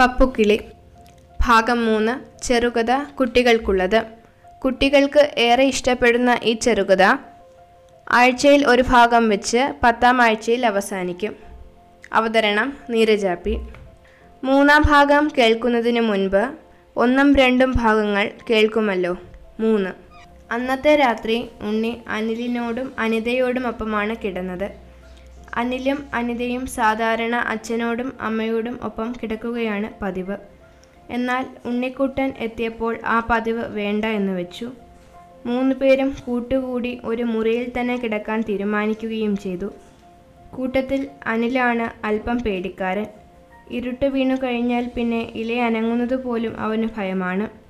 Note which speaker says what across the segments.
Speaker 1: പപ്പുക്കിളി. ഭാഗം മൂന്ന് ചെറുകഥ കുട്ടികൾക്കുള്ളത്. കുട്ടികൾക്ക് ഏറെ ഇഷ്ടപ്പെടുന്ന ഈ ചെറുകഥ ആഴ്ചയിൽ ഒരു ഭാഗം വെച്ച് പത്താം ആഴ്ചയിൽ അവസാനിക്കും. അവതരണം നീരജാപ്പി. മൂന്നാം ഭാഗം കേൾക്കുന്നതിന് മുൻപ് ഒന്നും രണ്ടും ഭാഗങ്ങൾ കേൾക്കുമല്ലോ. മൂന്ന്. അന്നത്തെ രാത്രി ഉണ്ണി അനിലിനോടും അനിതയോടുമൊപ്പമാണ് കിടന്നത്. അനിലും അനിതയും സാധാരണ അച്ഛനോടും അമ്മയോടും ഒപ്പം കിടക്കുകയാണ് പതിവ്. എന്നാൽ ഉണ്ണിക്കുട്ടൻ എത്തിയപ്പോൾ ആ പതിവ് വേണ്ട എന്ന് വെച്ചു. മൂന്ന് പേരും കൂട്ടുകൂടി ഒരു മുറിയിൽ തന്നെ കിടക്കാൻ തീരുമാനിക്കുകയും ചെയ്തു. കൂട്ടത്തിൽ അനിലാണ് അല്പം പേടിക്കാരൻ. ഇരുട്ട് വീണു കഴിഞ്ഞാൽ പിന്നെ ഇല അനങ്ങുന്നത് പോലും അവന് ഭയമാണ്.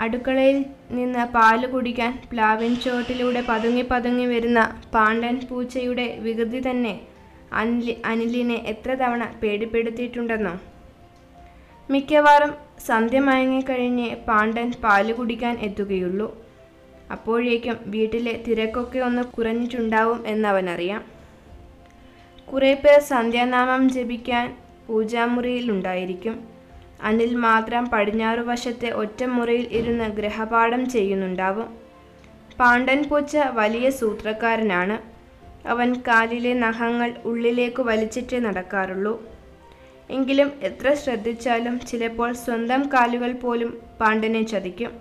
Speaker 1: അടുക്കളയിൽ നിന്ന് പാൽ കുടിക്കാൻ പ്ലാവിൻ ചോട്ടിലൂടെ പതുങ്ങി പതുങ്ങി വരുന്ന പാണ്ഡൻ പൂച്ചയുടെ വികൃതി തന്നെ അനിലി അനിലിനെ എത്ര തവണ പേടിപ്പെടുത്തിയിട്ടുണ്ടെന്നോ? മിക്കവാറും സന്ധ്യ മയങ്ങിക്കഴിഞ്ഞ് പാണ്ഡൻ പാൽ കുടിക്കാൻ എത്തുകയുള്ളൂ. അപ്പോഴേക്കും വീട്ടിലെ തിരക്കൊക്കെ ഒന്ന് കുറഞ്ഞിട്ടുണ്ടാവും എന്നവനറിയാം. കുറേ പേർ സന്ധ്യാനാമം ജപിക്കാൻ പൂജാമുറിയിലുണ്ടായിരിക്കും. അനിൽ മാത്രം പടിഞ്ഞാറു വശത്തെ ഒറ്റമുറിയിൽ ഇരുന്ന് ഗ്രഹപാഠം ചെയ്യുന്നുണ്ടാവും. പാണ്ഡൻ പൂച്ച വലിയ സൂത്രക്കാരനാണ്. അവൻ കാലിലെ നഖങ്ങൾ ഉള്ളിലേക്ക് വലിച്ചിട്ടേ നടക്കാറുള്ളൂ. എങ്കിലും എത്ര ശ്രദ്ധിച്ചാലും ചിലപ്പോൾ സ്വന്തം കാലുകൾ പോലും പാണ്ഡനെ ചതിക്കും.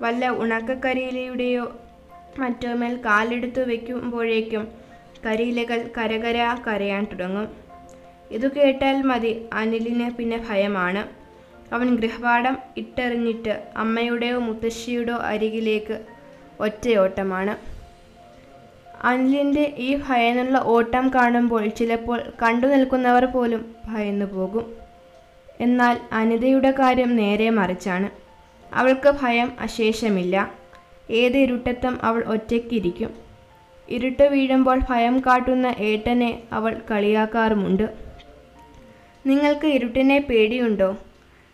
Speaker 1: വല്ല ഉണക്കക്കരിയിലയുടെയോ മറ്റോ മേൽ കാലെടുത്തു വയ്ക്കുമ്പോഴേക്കും കരിയിലകൾ കരകര കരയാൻ തുടങ്ങും. ഇതു കേട്ടാൽ മതി അനിലിന് പിന്നെ ഭയമാണ്. അവൻ ഗൃഹപാഠം ഇട്ടെറിഞ്ഞിട്ട് അമ്മയുടെയോ മുത്തശ്ശിയുടെയോ അരികിലേക്ക് ഒറ്റയോട്ടമാണ്. അനിലിന്റെ ഈ ഭയന്നുള്ള ഓട്ടം കാണുമ്പോൾ ചിലപ്പോൾ കണ്ടു നിൽക്കുന്നവർ പോലും ഭയന്നു പോകും. എന്നാൽ അനിതയുടെ കാര്യം നേരെ മറിച്ചാണ്. അവൾക്ക് ഭയം അശേഷമില്ല. ഏത് ഇരുട്ടത്തും അവൾ ഒറ്റയ്ക്കിരിക്കും. ഇരുട്ട് വീഴുമ്പോൾ ഭയം കാട്ടുന്ന ഏട്ടനെ അവൾ കളിയാക്കാറുമുണ്ട്. നിങ്ങൾക്ക് ഇരുട്ടിനെ പേടിയുണ്ടോ?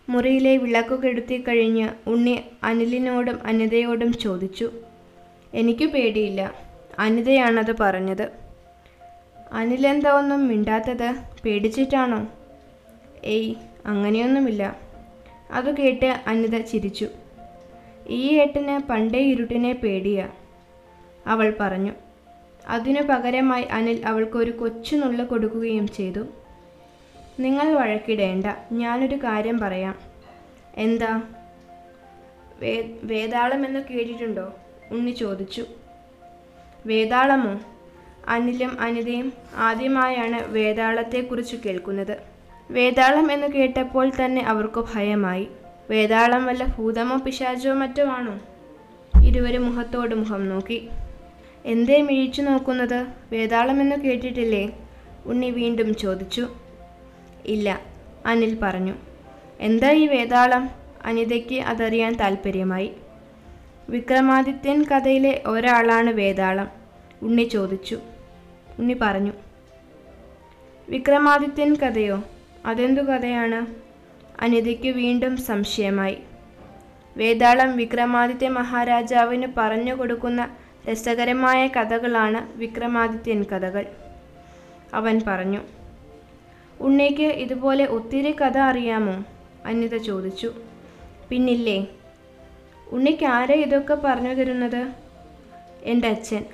Speaker 1: മുറിയിലെ വിളക്കു കെടുത്തി കഴിഞ്ഞ് ഉണ്ണി അനിലിനോടും അനിതയോടും ചോദിച്ചു. എനിക്ക് പേടിയില്ല. അനിതയാണത് പറഞ്ഞത്. അനിലെന്താ ഒന്നും മിണ്ടാത്തത്? പേടിച്ചിട്ടാണോ? ഏയ് അങ്ങനെയൊന്നുമില്ല. അത് കേട്ട് അനിത ചിരിച്ചു. ഈ ഏട്ടന് പണ്ടേ ഇരുട്ടിനെ പേടിയാ അവൾ പറഞ്ഞു. അതിനു പകരമായി അനിൽ അവൾക്കൊരു കൊച്ചുനുള്ള കൊടുക്കുകയും ചെയ്തു. നിങ്ങൾ വഴക്കിടേണ്ട. ഞാനൊരു കാര്യം പറയാം. എന്താ? വേ വേതാളം എന്ന് കേട്ടിട്ടുണ്ടോ? ഉണ്ണി ചോദിച്ചു. വേതാളമോ അനിലും അനിതയും ആദ്യമായാണ് വേതാളത്തെക്കുറിച്ച് കേൾക്കുന്നത്. വേതാളം എന്ന് കേട്ടപ്പോൾ തന്നെ അവർക്ക് ഭയമായി. വേതാളം വല്ല ഭൂതമോ പിശാചോ മറ്റോ ആണോ? ഇരുവരും മുഖത്തോട് മുഖം നോക്കി. എന്തേ മിഴിച്ചു നോക്കുന്നത്? വേതാളം എന്ന് കേട്ടിട്ടില്ലേ? ഉണ്ണി വീണ്ടും ചോദിച്ചു. ഇല്ല അനിൽ പറഞ്ഞു. എന്താ ഈ വേതാളം അനിതയ്ക്ക് അതറിയാൻ താൽപ്പര്യമായി. വിക്രമാദിത്യൻ കഥയിലെ ഒരാളാണ് വേതാളം ഉണ്ണി ചോദിച്ചു. ഉണ്ണി പറഞ്ഞു. വിക്രമാദിത്യൻ കഥയോ? അതെന്തു കഥയാണ്? അനിതയ്ക്ക് വീണ്ടും സംശയമായി. വേതാളം വിക്രമാദിത്യ മഹാരാജാവിന് പറഞ്ഞു കൊടുക്കുന്ന രസകരമായ കഥകളാണ് വിക്രമാദിത്യൻ കഥകൾ. അവൻ പറഞ്ഞു. ഉണ്ണിക്ക് ഇതുപോലെ ഒത്തിരി കഥ അറിയാമോ? അനിത ചോദിച്ചു. പിന്നില്ലേ? ഉണ്ണിക്ക് ആരാ ഇതൊക്കെ പറഞ്ഞു തരുന്നത്? എന്റെ അച്ഛൻ.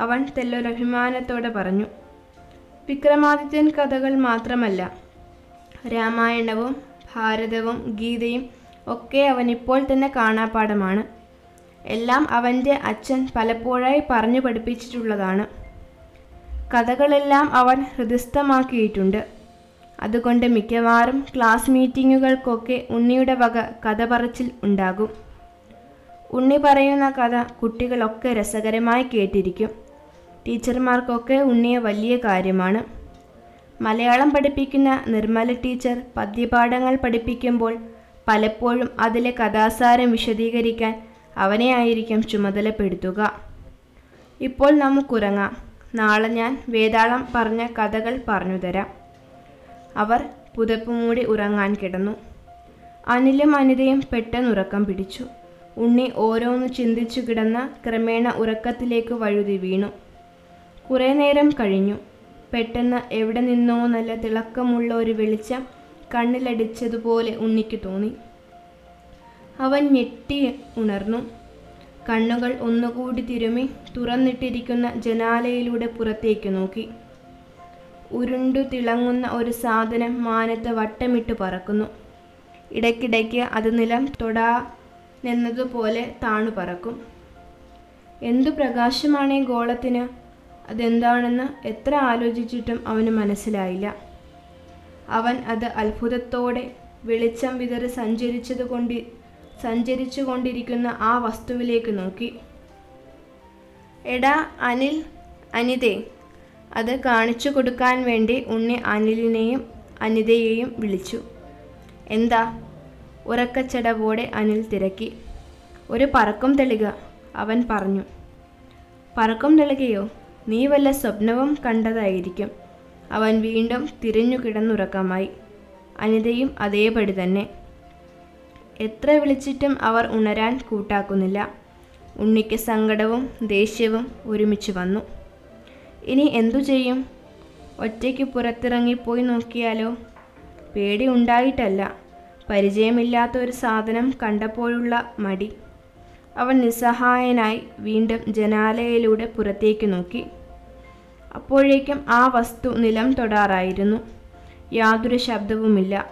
Speaker 1: അവൻ തെല്ലൊരഭിമാനത്തോടെ പറഞ്ഞു. വിക്രമാദിത്യൻ കഥകൾ മാത്രമല്ല. രാമായണവും ഭാരതവും ഗീതയും ഒക്കെ അവൻ ഇപ്പോൾ തന്നെ കാണാപ്പാടമാണ് എല്ലാം അവന്റെ അച്ഛൻ പലപ്പോഴായി പറഞ്ഞു പഠിപ്പിച്ചിട്ടുള്ളതാണ്. കഥകളെല്ലാം അവൻ ഹൃദയസ്ഥമാക്കിയിട്ടുണ്ട്. അതുകൊണ്ട് മിക്കവാറും ക്ലാസ് മീറ്റിങ്ങുകൾക്കൊക്കെ ഉണ്ണിയുടെ വക കഥ പറച്ചിൽ ഉണ്ടാകും. ഉണ്ണി പറയുന്ന കഥ കുട്ടികളൊക്കെ രസകരമായി കേട്ടിരിക്കും. ടീച്ചർമാർക്കൊക്കെ ഉണ്ണിയെ വലിയ കാര്യമാണ്. മലയാളം പഠിപ്പിക്കുന്ന നിർമ്മല ടീച്ചർ പദ്യപാഠങ്ങൾ പഠിപ്പിക്കുമ്പോൾ പലപ്പോഴും അതിലെ കഥാസാരം വിശദീകരിക്കാൻ അവനെ ആയിരിക്കും ചുമതലപ്പെടുത്തുക. ഇപ്പോൾ നമുക്കുറങ്ങാം. നാളെ ഞാൻ വേതാളം പറഞ്ഞ കഥകൾ പറഞ്ഞുതരാം. അവർ പുതപ്പ് മൂടി ഉറങ്ങാൻ കിടന്നു. അനിലും അനിതയും പെട്ടെന്നുറക്കം പിടിച്ചു. ഉണ്ണി ഓരോന്ന് ചിന്തിച്ചു കിടന്ന ക്രമേണ ഉറക്കത്തിലേക്ക് വഴുതി വീണു. കുറേ നേരം കഴിഞ്ഞു. പെട്ടെന്ന് എവിടെ നിന്നോ നല്ല തിളക്കമുള്ള ഒരു വെളിച്ചം കണ്ണിലടിച്ചതുപോലെ ഉണ്ണിക്ക് തോന്നി. അവൻ ഞെട്ടി ഉണർന്നു. കണ്ണുകൾ ഒന്നുകൂടി തിരുമി തുറന്നിട്ടിരിക്കുന്ന ജനാലയിലൂടെ പുറത്തേക്ക് നോക്കി. ഉരുണ്ടു തിളങ്ങുന്ന ഒരു സാധനം മാനത്ത് വട്ടമിട്ട് പറക്കുന്നു. ഇടയ്ക്കിടയ്ക്ക് അത് നിലം തൊടാ നിന്നതുപോലെ താണു പറക്കും. എന്തു പ്രകാശമാണ് ഈ ഗോളത്തിന്? അതെന്താണെന്ന് എത്ര ആലോചിച്ചിട്ടും അവന് മനസ്സിലായില്ല. അവൻ അത് അത്ഭുതത്തോടെ വെളിച്ചം വിതറി സഞ്ചരിച്ചത് കൊണ്ട് സഞ്ചരിച്ചു കൊണ്ടിരിക്കുന്ന ആ വസ്തുവിലേക്ക് നോക്കി. എടാ അനിൽ അനിതേ അത് കാണിച്ചു കൊടുക്കാൻ വേണ്ടി ഉണ്ണി അനിലിനെയും അനിതയെയും വിളിച്ചു. എന്താ? ഉറക്കച്ചടവോടെ അനിൽ തിരക്കി. ഒരു പറക്കും തെളിക അവൻ പറഞ്ഞു. പറക്കും തെളികയോ? നീ വല്ല സ്വപ്നവും കണ്ടതായിരിക്കും. അവൻ വീണ്ടും തിരിഞ്ഞു കിടന്നുറക്കമായി. അനിതയും അതേപടി തന്നെ. എത്ര വിളിച്ചിട്ടും അവർ ഉണരാൻ കൂട്ടാക്കുന്നില്ല. ഉണ്ണിക്ക് സങ്കടവും ദേഷ്യവും ഒരുമിച്ച് വന്നു. ഇനി എന്തു ചെയ്യും? ഒറ്റയ്ക്ക് പുറത്തിറങ്ങിപ്പോയി നോക്കിയാലോ? പേടി ഉണ്ടായിട്ടല്ല. പരിചയമില്ലാത്ത ഒരു സാധനം കണ്ടപ്പോഴുള്ള മടി. അവൻ നിസ്സഹായനായി വീണ്ടും ജനാലയിലൂടെ പുറത്തേക്ക് നോക്കി. അപ്പോഴേക്കും ആ വസ്തു നിലം തൊടാറായിരുന്നു. യാതൊരു ശബ്ദവുമില്ല.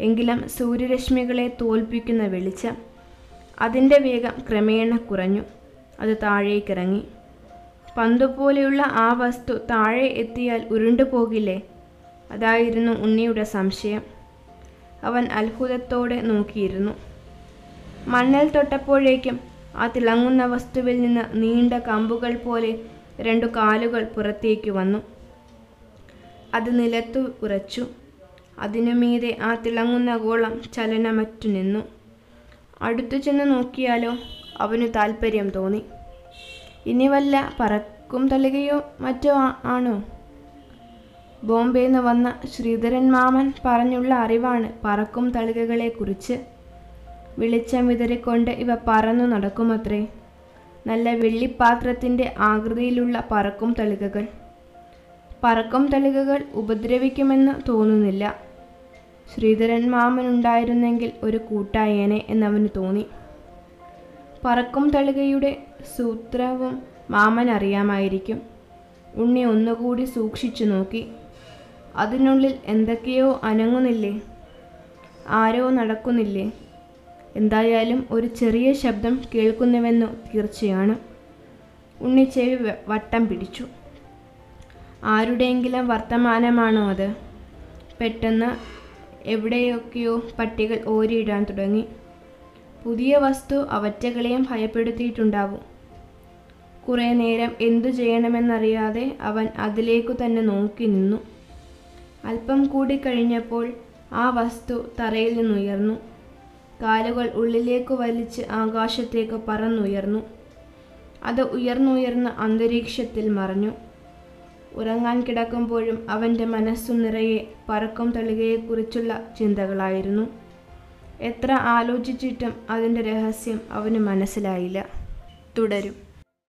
Speaker 1: എങ്കിലും സൂര്യരശ്മികളെ തോൽപ്പിക്കുന്ന വെളിച്ചം അതിന്റെ വേഗം ക്രമേണ കുറഞ്ഞു. അത് താഴേക്കിറങ്ങി. പന്തുപോലെയുള്ള ആ വസ്തു താഴെ എത്തിയാൽ ഉരുണ്ടു പോകില്ലേ അതായിരുന്നു ഉണ്ണിയുടെ സംശയം. അവൻ അത്ഭുതത്തോടെ നോക്കിയിരുന്നു. മണ്ണിൽ തൊട്ടപ്പോഴേക്കും ആ തിളങ്ങുന്ന വസ്തുവിൽ നിന്ന് നീണ്ട കമ്പുകൾ പോലെ രണ്ടു കാലുകൾ പുറത്തേക്ക് വന്നു. അത് നിലത്തു ഉറച്ചു. അതിനു മീതെ ആ തിളങ്ങുന്ന ഗോളം ചലനമറ്റു നിന്നു. അടുത്തു ചെന്ന് നോക്കിയാലോ അവനു താൽപ്പര്യം തോന്നി. ഇനി വല്ല പറക്കും തളികയോ മറ്റോ ആണോ? ബോംബെന്ന് വന്ന ശ്രീധരൻ മാമൻ പറഞ്ഞുള്ള അറിവാണ് പറക്കും തളികകളെക്കുറിച്ച്. വെളിച്ചം വിതറിക്കൊണ്ട് ഇവ പറന്നു നടക്കുമത്രേ. നല്ല വെള്ളിപ്പാത്രത്തിന്റെ ആകൃതിയിലുള്ള പറക്കും തളികകൾ. പറക്കും തളികകൾ ഉപദ്രവിക്കുമെന്ന് തോന്നുന്നില്ല. ശ്രീധരൻ മാമൻ ഉണ്ടായിരുന്നെങ്കിൽ ഒരു കൂട്ടായേനെ എന്നവന് തോന്നി. പറക്കും തളികയുടെ സൂത്രവും മാമൻ അറിയാമായിരിക്കും. ഉണ്ണി ഒന്നുകൂടി സൂക്ഷിച്ചു നോക്കി. അതിനുള്ളിൽ എന്തൊക്കെയോ അനങ്ങുന്നില്ലേ? ആരോ നടക്കുന്നില്ലേ? എന്തായാലും ഒരു ചെറിയ ശബ്ദം കേൾക്കുന്നുവെന്നു തീർച്ചയാണ്. ഉണ്ണി ചെവി വട്ടം പിടിച്ചു. ആരുടെയെങ്കിലും വർത്തമാനമാണോ അത്? പെട്ടെന്ന് എവിടെയൊക്കെയോ പട്ടികൾ ഓരിയിടാൻ തുടങ്ങി. പുതിയ വസ്തു അവറ്റകളെയും ഭയപ്പെടുത്തിയിട്ടുണ്ടാവും. കുറേ നേരം എന്തു ചെയ്യണമെന്നറിയാതെ അവൻ അതിലേക്കു തന്നെ നോക്കി നിന്നു. അല്പം കൂടി കഴിഞ്ഞപ്പോൾ ആ വസ്തു തറയിൽ നിന്നുയർന്നു. കാലുകൾ ഉള്ളിലേക്ക് വലിച്ച് ആകാശത്തേക്ക് പറന്നുയർന്നു. അത് ഉയർന്നുയർന്ന് അന്തരീക്ഷത്തിൽ മറഞ്ഞു. ഉറങ്ങാൻ കിടക്കുമ്പോഴും അവന്റെ മനസ്സു നിറയെ പറക്കും തളികയെക്കുറിച്ചുള്ള ചിന്തകളായിരുന്നു. എത്ര ആലോചിച്ചിട്ടും അതിന്റെ രഹസ്യം അവന് മനസ്സിലായില്ല. തുടരും.